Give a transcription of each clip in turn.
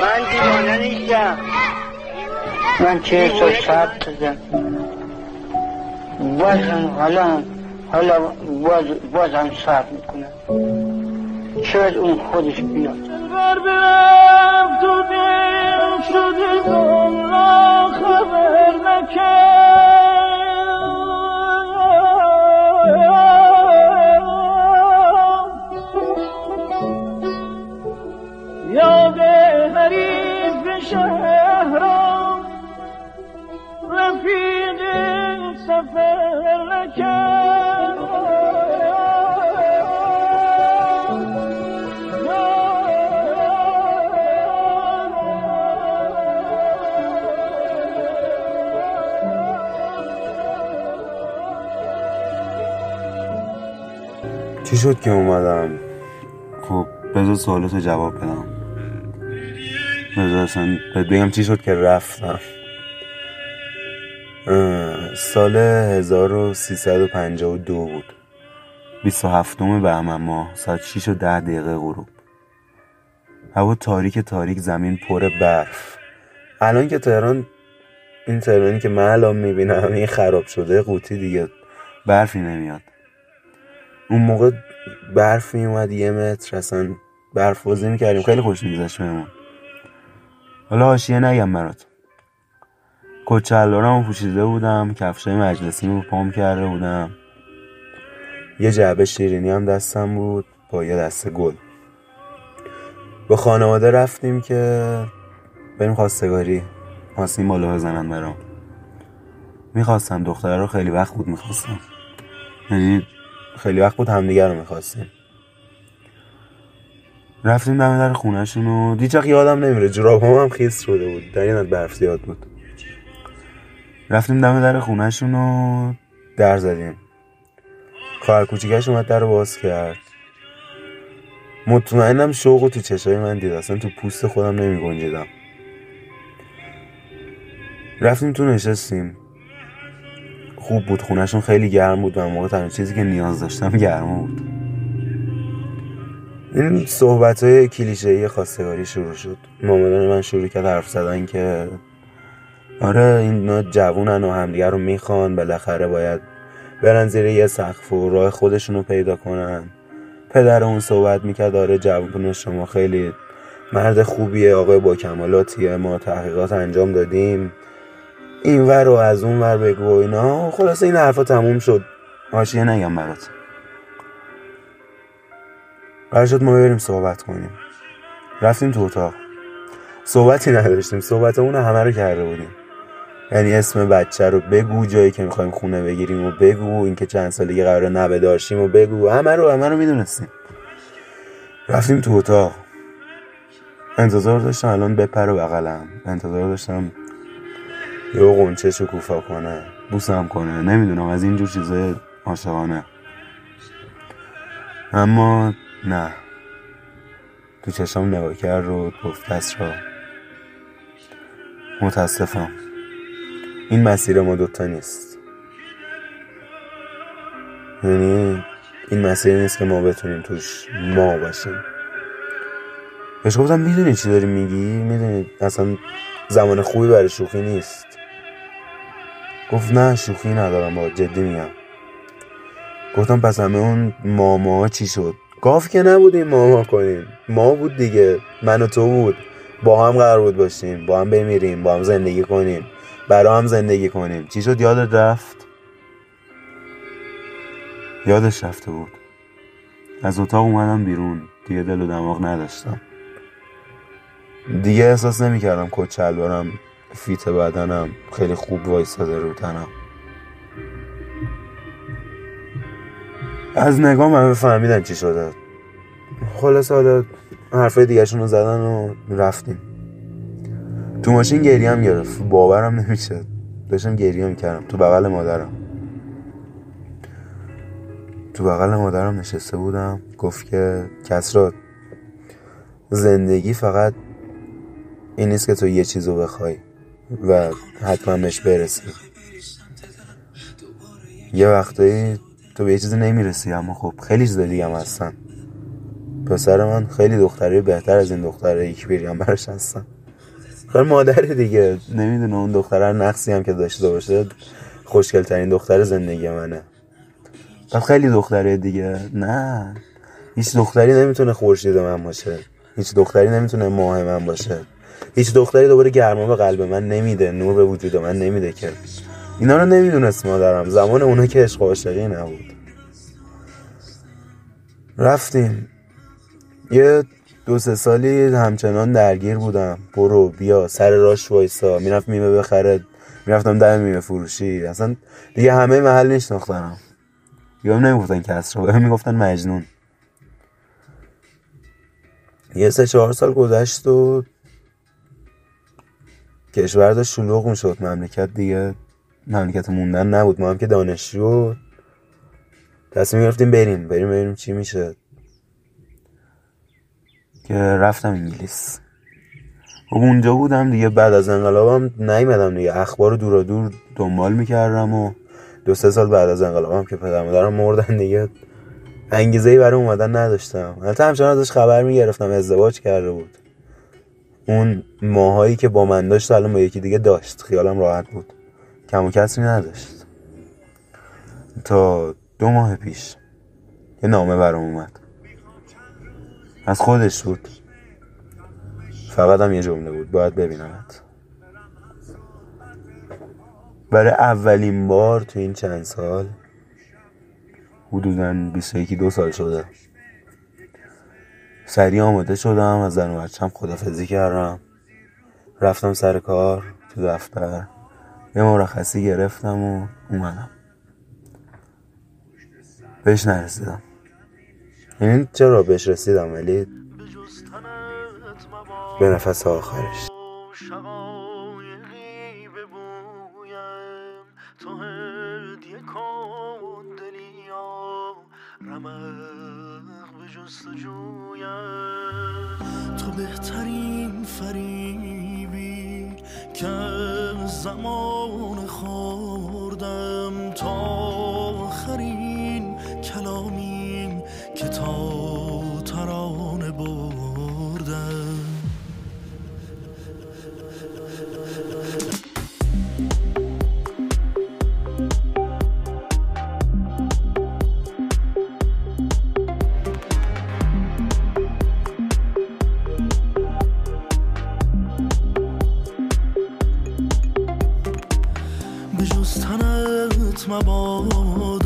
من دیوانه نیستم. من چه سال شب دادم بازم حالا حالا باز بازم صبر می‌کنم. اون خودش بیاد. شهرام رفیق سفر نکرد. چی شد که اومدم؟ خب بذار سوالاتو جواب بدم. بذار اصلا بهت بگم چی شد که رفتم سال 1352 بود. 27 بهمن ماه ساعت 6 و 10 دقیقه غروب. هوا تاریک تاریک زمین پر برف. الان که تهران این تهرانی که من الان می‌بینم این خراب شده قوطی دیگه برفی نمیاد. اون موقع برف میومد یه متر اصلا برف بازی می‌کردیم. خیلی خوش میگذشت بهمون. حالا حاشیه نگم برات. کچلوارمو پوشیده بودم کفشای مجلسی رو پام کرده بودم. یه جعبه شیرینی هم دستم بود با یه دسته گل. با خانواده رفتیم که بریم خواستگاری. خواستیم بالا بزنن برام. می‌خواستم دختره رو خیلی وقت بود می‌خواستم یعنی خیلی وقت بود همدیگه رو می‌خواستیم. رفتیم دم در خونهشون و دیچ وقت یادم نمیره. جورابام هم خیس شده بود. در برف زیاد بود. رفتیم دم در خونهشون و در زدیم. خواهر کوچیکش اومد در باز کرد. مطمئنم شوق و تو چشای من دید. اصلا تو پوست خودم نمی گنجیدم رفتیم تو نشستیم. خوب بود. خونهشون خیلی گرم بود و موقع تنها چیزی که نیاز داشتم گرما بود. این صحبت های کلیشه خواستگاری شروع شد. مامادان من شروع کرد حرف زدن که آره اینا جوونن و همدیگه رو می‌خوان بالاخره باید برن زیر یه سقف و راه خودشون رو پیدا کنن. پدر اون صحبت می‌کرد آره جوون شما خیلی مرد خوبیه آقای با کمالاتیه ما تحقیقات انجام دادیم. این ور و از اون ور بگو اینا. خلاصه این حرفا تموم شد. حاشیه نگم برات. قرار شد ما بریم صحبت کنیم. رفتیم تو اتاق. صحبتی نداشتیم. صحبت اون همه رو کرده بودیم. یعنی اسم بچه رو بگو جایی که می‌خوایم خونه بگیریم و بگو. اینکه چند سالگی قرار نوه داشتیم و بگو. همه رو همه رو می‌دونستیم. رفتیم تو اتاق. انتظار داشتم الان بپره بغلم. انتظار داشتم یه قنچه شکوفا کنه بوسم کنه. نمی‌دونم از اینجور چیزای عاشقانه. اما نه. تو چشم نگاه کرد رو گفت کس را. متاسفم. این مسیر ما دوتا نیست. یعنی این مسیر نیست که ما بتونیم توش ما باشیم. بهش گفتم می‌دونی چی داری میگی؟ می‌دونی اصلا زمان خوبی برای شوخی نیست. گفت نه شوخی ندارم با جدی میگم. گفتم پس همه اون ماما چی شد؟ گاف که نبودیم ماما کنیم. ما بود دیگه. من و تو بود. با هم قرار بود باشیم. با هم بمیریم. با هم زندگی کنیم. برا هم زندگی کنیم. چی شد؟ یادت رفت؟ یادش رفته بود. از اتاق اومدم بیرون. دیگه دل و دماغ نداشتم. دیگه احساس نمی‌کردم شلوارم فیت بدنم. خیلی خوب وایستاده رو تنم. از نگاه همه فهمیدن چی شده. خلاص حالا حرفای دیگرشون رو زدن و رفتیم. تو ماشین گریه گرفت. باورم نمیشه داشتم گریه می‌کردم. تو بغل مادرم. تو بغل مادرم نشسته بودم. گفت که کسرا زندگی فقط این نیست که تو یه چیزو بخوای و حتما بهش برسی. یه وقتایی تو به یه چیزی نمی‌رسی اما خب خیلی چیز دیگه هم پسر من خیلی دختری بهتر از این دختره یک پیغمبرش هستن. خیلی مادری دیگه. نمی‌دونه اون دختره نقصی هم که داشته باشه خوشگل ترین دختر زندگی منه. بعد خیلی دختره دیگه. نه. هیچ دختری نمی‌تونه خورشید من باشه. هیچ دختری نمی‌تونه ماه من باشه. هیچ دختری دوباره گرما به قلب من نمیده نور به وجود من نمیده که. اینا رو نمی‌دونست مادرم. زمان اونا که عشق عاشقی نبود. رفتیم. یه دو سه سالی همچنان درگیر بودم. برو بیا. سر راش وایسا. می‌رفت میمه بخره. می‌رفتم در میمه فروشی. اصلا دیگه همه محل نشناختنم یا نمی‌گفتن کسرا بهم می‌گفتن مجنون. یه سه چهار سال گذشت و کشور داشت شلوغ می‌شد. مملکت دیگه مملکت موندن نبود. ما هم که دانشجو. تصمیم گرفتیم بریم. بریم بریم چی میشه. که رفتم انگلیس. خب اونجا بودم دیگه بعد از انقلابم نیومدم دیگه. اخبار دورا دور دنبال می‌کردم و دو سه سال بعد از انقلابم که پدر مادرم مردن دیگه. انگیزه ای برای اومدن نداشتم. البته همچنان ازش خبر می‌گرفتم ازدواج کرده بود. اون ماهایی که با من داشت الان با یکی دیگه داشت. خیالم راحت بود. کم و کسری نداشت. تا دو ماه پیش یه نامه برام اومد. از خودش بود فقط هم یه جمله بود. باید ببینمت. برای اولین بار تو این چند سال حدودا 21 دو سال شده. سریع آماده شدم از زن و بچم خدافزی کردم. رفتم سر کار تو دفتر. یه مرخصی گرفتم و اومدم. بهش نرسیدم. یعنی چرا بهش رسیدم ولی به نفس آخرش. تو بهترین فریبی که زمان مبادا.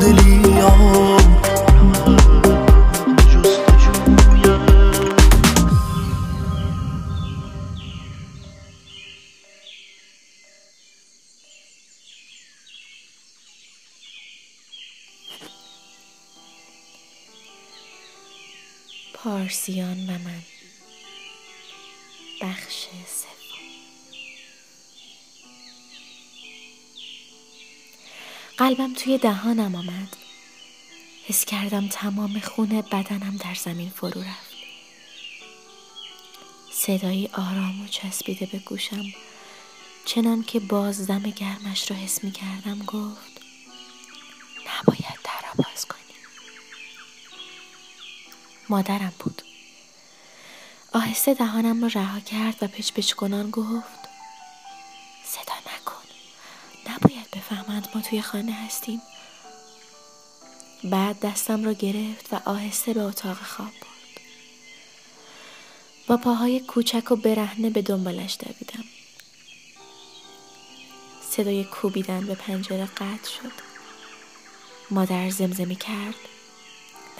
دلیام پارسیان و من. قلبم توی دهانم آمد. حس کردم تمام خون بدنم در زمین فرو رفت. صدایی آرام و چسبیده به گوشم. چنان که باز دم گرمش را حس می کردم گفت نباید در باز کنی. مادرم بود. آهسته دهانم را رها کرد و پچ پچ کنان گفت بفهمند ما توی خانه هستیم. بعد دستم را گرفت و آهسته به اتاق خواب برد. با پاهای کوچک و برهنه به دنبالش دویدم. صدای کوبیدن به پنجره قطع شد. مادر زمزمه کرد.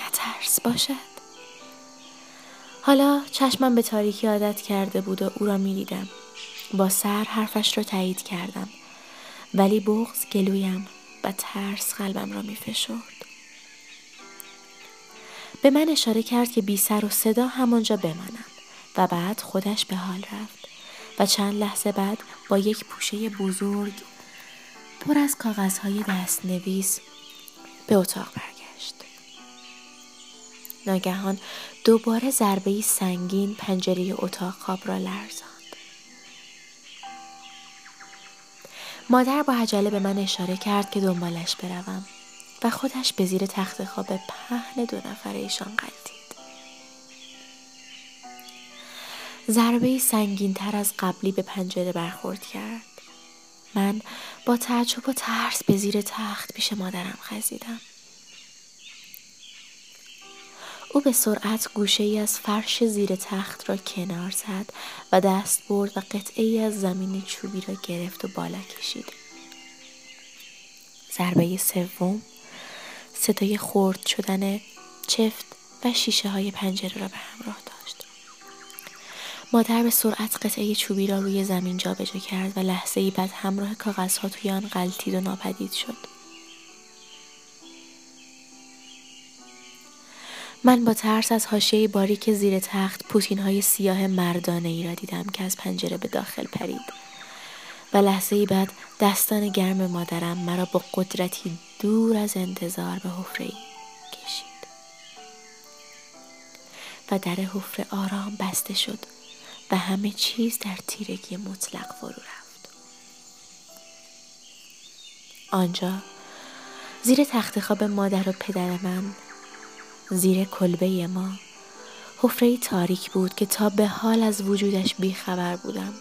نترس باشد. حالا چشمم به تاریکی عادت کرده بود و او را می دیدم. با سر حرفش را تایید کردم. ولی بغز گلویم و ترس قلبم را می فشرد. به من اشاره کرد که بی سر و صدا همانجا بمانم و بعد خودش به حال رفت و چند لحظه بعد با یک پوشه بزرگ پر از کاغذهای دست نویس به اتاق برگشت. ناگهان دوباره ضربه سنگین پنجره اتاق خواب را لرزاند. مادر با عجله به من اشاره کرد که دنبالش بروم و خودش به زیر تخت خواب پهن دو نفره ایشان قلتید. ضربه سنگین تر از قبلی به پنجره برخورد کرد. من با تعجب و ترس به زیر تخت پیش مادرم خزیدم. او به سرعت گوشه ای از فرش زیر تخت را کنار زد و دست برد و قطعه ای از زمین چوبی را گرفت و بالا کشید. ضربه سوم صدای خورد شدن چفت و شیشه های پنجره را به همراه داشت. مادر به سرعت قطعه چوبی را روی زمین جابجا کرد و لحظه ای بعد همراه کاغذها توی آن غلطید و ناپدید شد. من با ترس از حاشیه باریک زیر تخت پوتین های سیاه مردانه ای را دیدم که از پنجره به داخل پرید. و لحظه ای بعد دستان گرم مادرم مرا با قدرتی دور از انتظار به حفره کشید. و در حفره آرام بسته شد و همه چیز در تیرگی مطلق فرو رفت. آنجا زیر تخت خواب مادر و پدر من زیر کلبه ما حفره تاریک بود که تا به حال از وجودش بیخبر بودم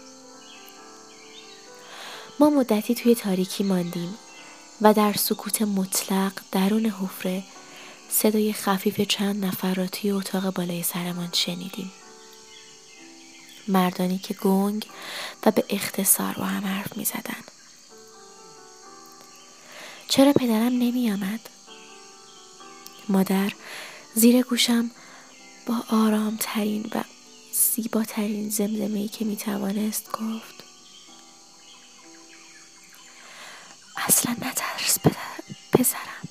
ما مدتی توی تاریکی ماندیم و در سکوت مطلق درون حفره صدای خفیف چند نفر را توی اتاق بالای سرمان شنیدیم مردانی که گنگ و به اختصار با هم حرف می زدن. چرا پدرم نمی آمد؟ مادر زیر گوشم با آرام ترین و زیباترین ای که می توانست گفت. اصلا نترس پسرم.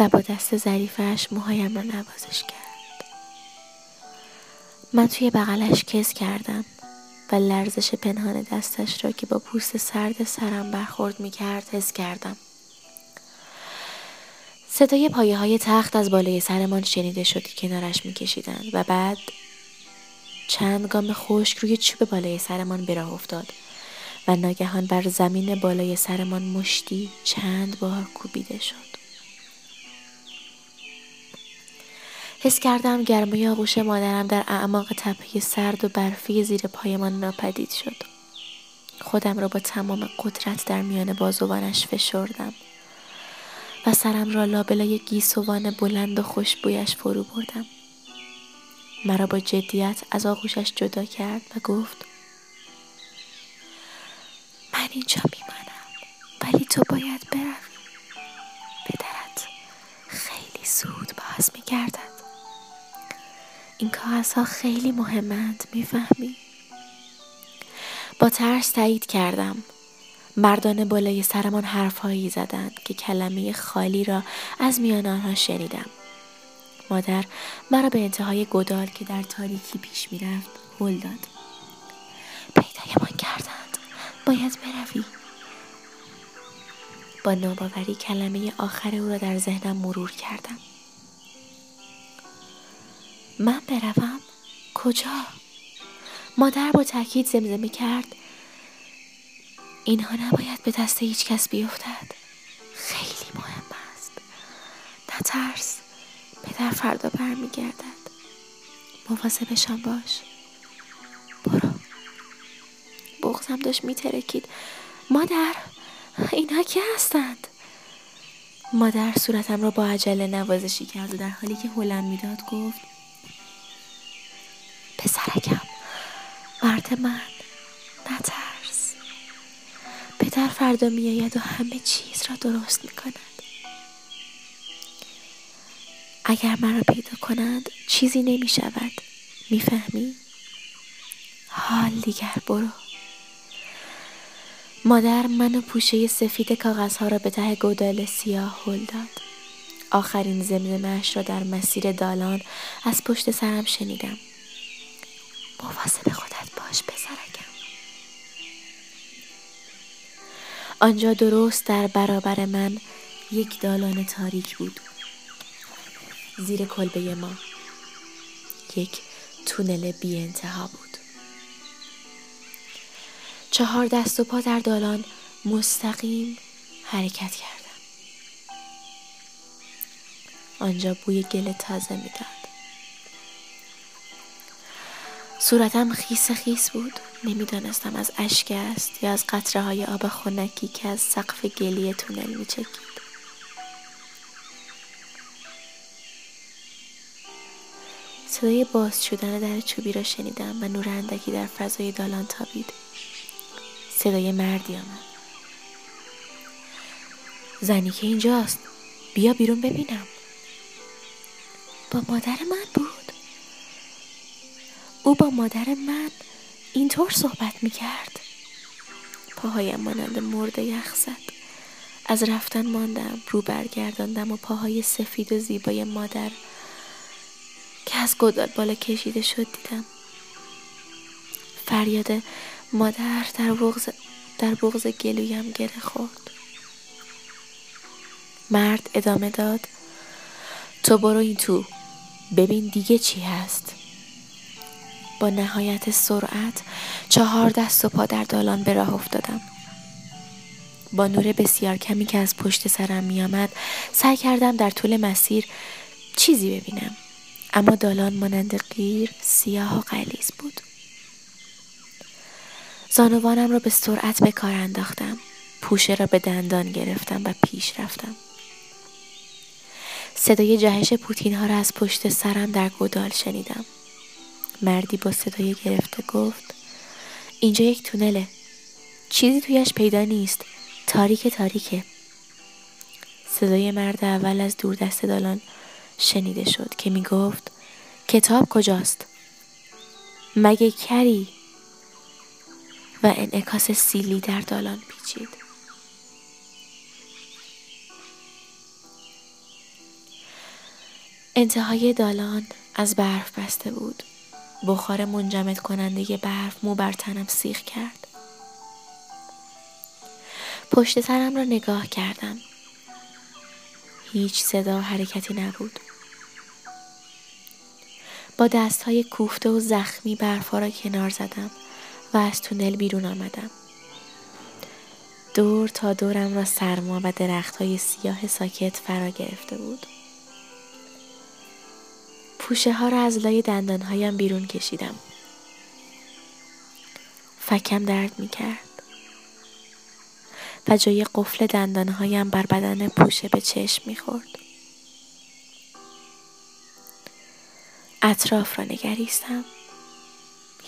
و با دست ظریفش موهایم را نوازش کرد. من توی بغلش کس کردم و لرزش پنهان دستش را که با پوست سرد سرم برخورد می کرد حس کردم. صدای پایه های تخت از بالای سرمان شنیده شد که کنارش میکشیدند و بعد چند گام خشک روی چوب بالای سرمان به راه افتاد و ناگهان بر زمین بالای سرمان مشتی چند بار کوبیده شد حس کردم گرمای آغوش مادرم در اعماق تپه سرد و برفی زیر پایمان ناپدید شد. خودم را با تمام قدرت در میان بازوانش فشردم و سرم را لابلای گیسوان بلند و خوشبویش فرو بردم. مرا با جدیت از آغوشش جدا کرد و گفت من اینجا میمانم ولی تو باید بروی. پدرت خیلی زود باز میگردد. این کاغذها خیلی مهمند می‌فهمی؟ با ترس تایید کردم. مردان بالای سرمان حرفهایی زدند که کلمه خالی را از میان آنها شنیدم. مادر مرا به انتهای گدال که در تاریکی پیش می‌رفت هل داد. پیدایمان کردند. باید بروی. با ناباوری کلمه آخر او را در ذهنم مرور کردم. من بروم؟ کجا؟ مادر با تاکید زمزمه کرد. اینها نباید به دست هیچ کس بیفتد. خیلی مهم است. نترس. پدر فردا برمیگردد. مواظبشان باش. برو. بغزم داشت میترکید. مادر اینها کی هستند؟ مادر صورتم را با عجله نوازشی کرد و در حالی که هلم می‌داد گفت پسرکم مرد من نترس. پدر فردا میآید و همه چیز را درست می‌کند. اگر مرا پیدا کنند چیزی نمی شود می‌فهمی؟ حال دیگر برو. مادر من و پوشه سفید کاغذها را به ته گودال سیاه هل داد. آخرین زمزمهاش را در مسیر دالان از پشت سرم شنیدم. مواظب خودت باش پسرکم. آنجا درست در برابر من یک دالان تاریک بود. زیر کلبه ما یک تونل بی انتها بود. چهار دست و پا در دالان مستقیم حرکت کردم. آنجا بوی گل تازه می‌داد. صورتم خیس خیس بود. نمی‌دانستم از اشک است یا از قطره های آب خنکی که از سقف گلی تونل میچکید. صدای باز شدن در چوبی را شنیدم و نور اندکی در فضای دالان تابید. صدای مردی آمد. زنی که اینجاست. بیا بیرون ببینم. با مادر من بود. او با مادر من اینطور صحبت می کرد پاهایم مانند مرده یخ زد. از رفتن ماندم رو برگرداندم و پاهای سفید و زیبای مادر که از گدال بالا کشیده شد دیدم. فریاد مادر در بغز, در بغز گلویم گره خورد. مرد ادامه داد تو برو این تو. ببین دیگه چی هست. با نهایت سرعت چهار دست و پا در دالان به راه افتادم. با نور بسیار کمی که از پشت سرم می آمد سعی کردم در طول مسیر چیزی ببینم. اما دالان مانند غیر سیاه و غلیز بود. زانوانم را به سرعت به کار انداختم. پوشه را به دندان گرفتم و پیش رفتم. صدای جهش پوتین ها را از پشت سرم در گودال شنیدم. مردی با صدای گرفته گفت اینجا یک تونله چیزی تویش پیدا نیست تاریک تاریکه صدای مرد اول از دور دست دالان شنیده شد که می گفت کتاب کجاست؟ مگه کری؟ و انعکاس سیلی در دالان پیچید. انتهای دالان از برف بسته بود. بخار منجمد کننده برف مو بر تنم سیخ کرد. پشت سرم را نگاه کردم. هیچ صدا حرکتی نبود. با دست های کوفته و زخمی برفا را کنار زدم و از تونل بیرون آمدم. دور تا دورم را سرما و درخت های سیاه ساکت فرا گرفته بود. پوشه ها را از لای دندانهایم بیرون کشیدم. فکم درد می کرد و جای قفل دندانهایم بر بدن پوشه به چشم می خورد. اطراف را نگریستم.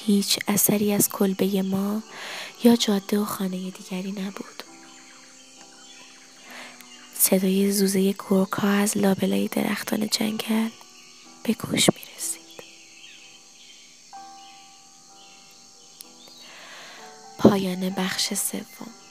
هیچ اثری از کلبه ما یا جاده و خانه دیگری نبود. صدای زوزه کرکا از لابلای درختان جنگل به گوش می رسید. پایان بخش سوم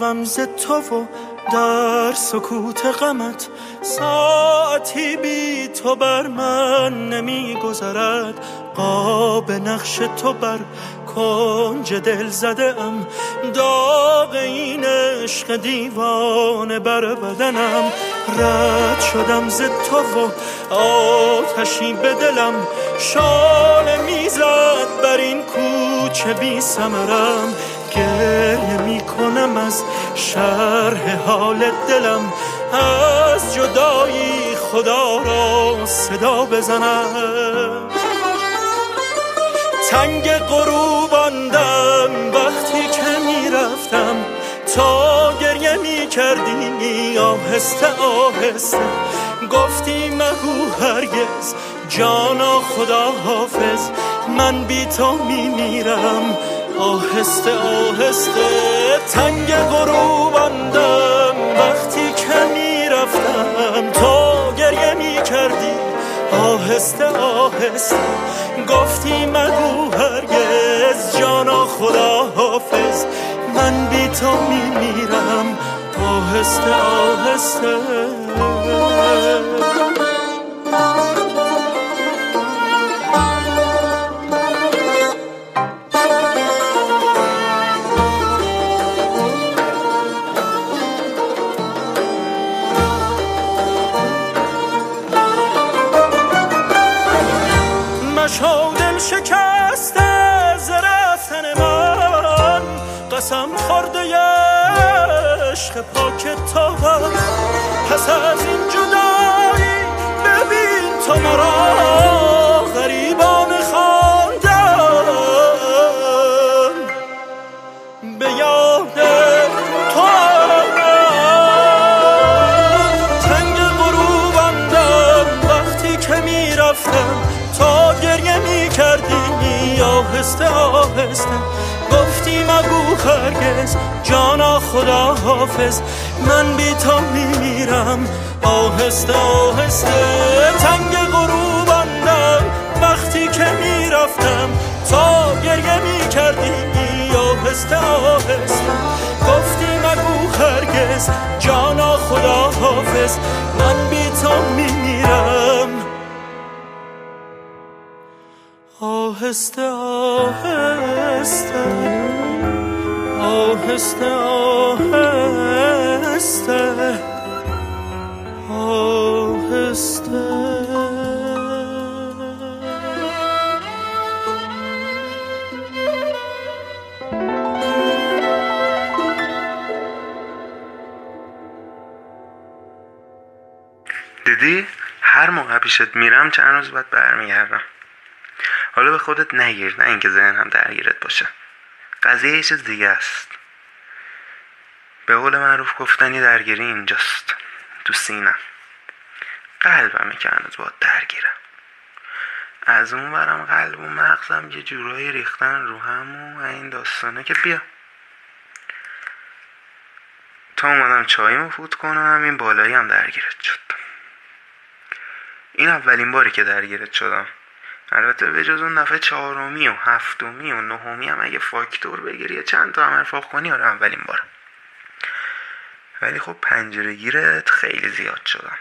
روم ز تو و در سکوت غمت ساعتی بی تو بر من نمی گذرد قاب نقش تو بر کنج دل زده ام داغ این عشق دیوانه بر بدنم. رد شدم ز تو و آتشی به دلم شال می‌زد بر این کوچه بی سمرم گریه می کنم از شرح حال دلم. از جدایی خدا را صدا بزنم. تنگ غروباندم وقتی که می‌رفتم تا گریه می کردی آهسته آهسته. گفتی مگو هرگز جانا خدا حافظ من بی تو می میرم آهسته آهسته تنگ غروباندم. وقتی که می‌رفتم تا گریه می‌کردی آهسته آهسته گفتی مگو هرگز. جانا خدا حافظ من بی تو میمیرم. آهسته آهسته. شو دل شکسته رفتن من. قسم خورده عشق پاک تو پس از این جدایی ببین تو مرا. آهسته گفتی مگو هرگز جانا خدا حافظ. من بی تو میمیرم آهسته آهسته. تنگ غروبندم وقتی که می‌رفتم تا گریه می کردی آهسته آهسته. گفتی مگو هرگز جانا خدا حافظ. من بی تو میمیرم آهسته آهسته. آهسته آهسته. آهسته. دیدی؟ هر موقع پیشت میرم چند روز بعد برمیگردم. حالا به خودت نگیر نه اینکه ذهنم درگیرت باشه. قضیه یه چیز دیگه است. به قول معروف گفتنی درگیری اینجاست. تو سینم قلبمه که هنوز باید درگیرم از اون برم قلب و مغزم یه جورایی ریختن رو هم و این داستانه که بیا. تا اومدم چاییمو فوت کنم این بالایی هم درگیرت شد. این اولین باری که درگیرت شدم. البته به جز اون دفعه چهارمی و هفتمی و نهمی هم اگه فاکتور بگیری چند تا هم ارفاق کنی آره اولین بارم ولی خب پنجره گیرت خیلی زیاد شدم.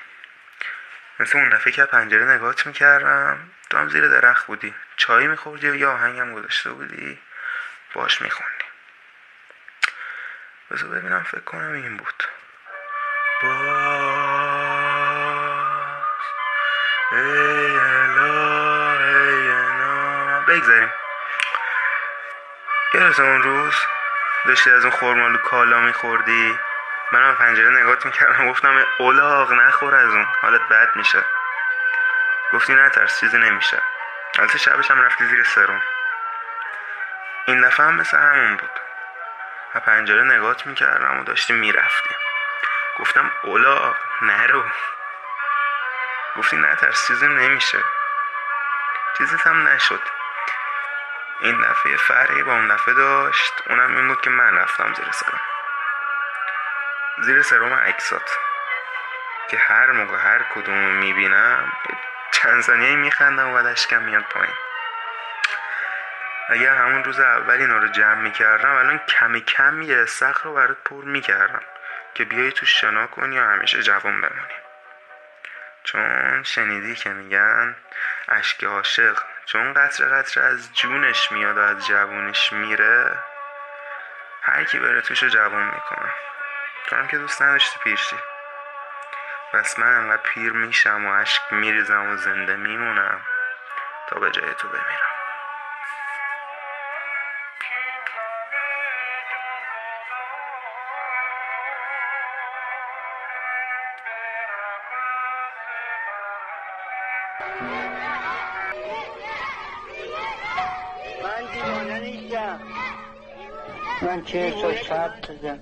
مثل اون دفعه که پنجره نگات می‌کردم تو هم زیر درخت بودی. چایی میخوردی و یا آهنگم گذاشته بودی. باش میخوندی بذار ببینم فکر کنم این بود. باز ای بگذاریم. یادت اون روز داشتی از اون خورمالو کالا میخوردی. منم پنجره نگات می‌کردم گفتم اولاغ نخور از اون حالت بد میشه. گفتی نترس چیزی نمیشه. البته شبش هم رفتی زیر سرم. این دفعه هم مثل همون بود. و پنجره نگات می‌کردم و داشتی می‌رفتی گفتم اولاغ نرو گفتی نترس چیزی نمیشه. چیزی هم نشد. این دفعه فرقی با اون دفعه داشت. اونم این بود که من رفتم زیر سرم. زیر سرم عکسات. که هر موقع هر کدوم می‌بینم چند ثانیه میخندم و اشکم میاد پایین. اگر همون روز اول اینا رو جمع می‌کردم الان کمی کم یه سخت رو برات پر می‌کردم که بیای تو شنا کنی و همیشه جوان بمونی. چون شنیدی که میگن اشک عاشق. چون قطره قطره از جونش میاد و از جوونش میره هر کی بره توشو جوون می‌کنه. تو که دوست نداشتی پیرشی پس من انقدر پیر میشم و اشک میریزم و زنده میمونم تا به جای تو بمیرم. من چه ساعت دادم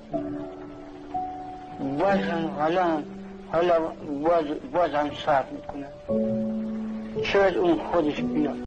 بازم حالا حالا باز بازم صبر می‌کنم. شاید اون خودش بیاد.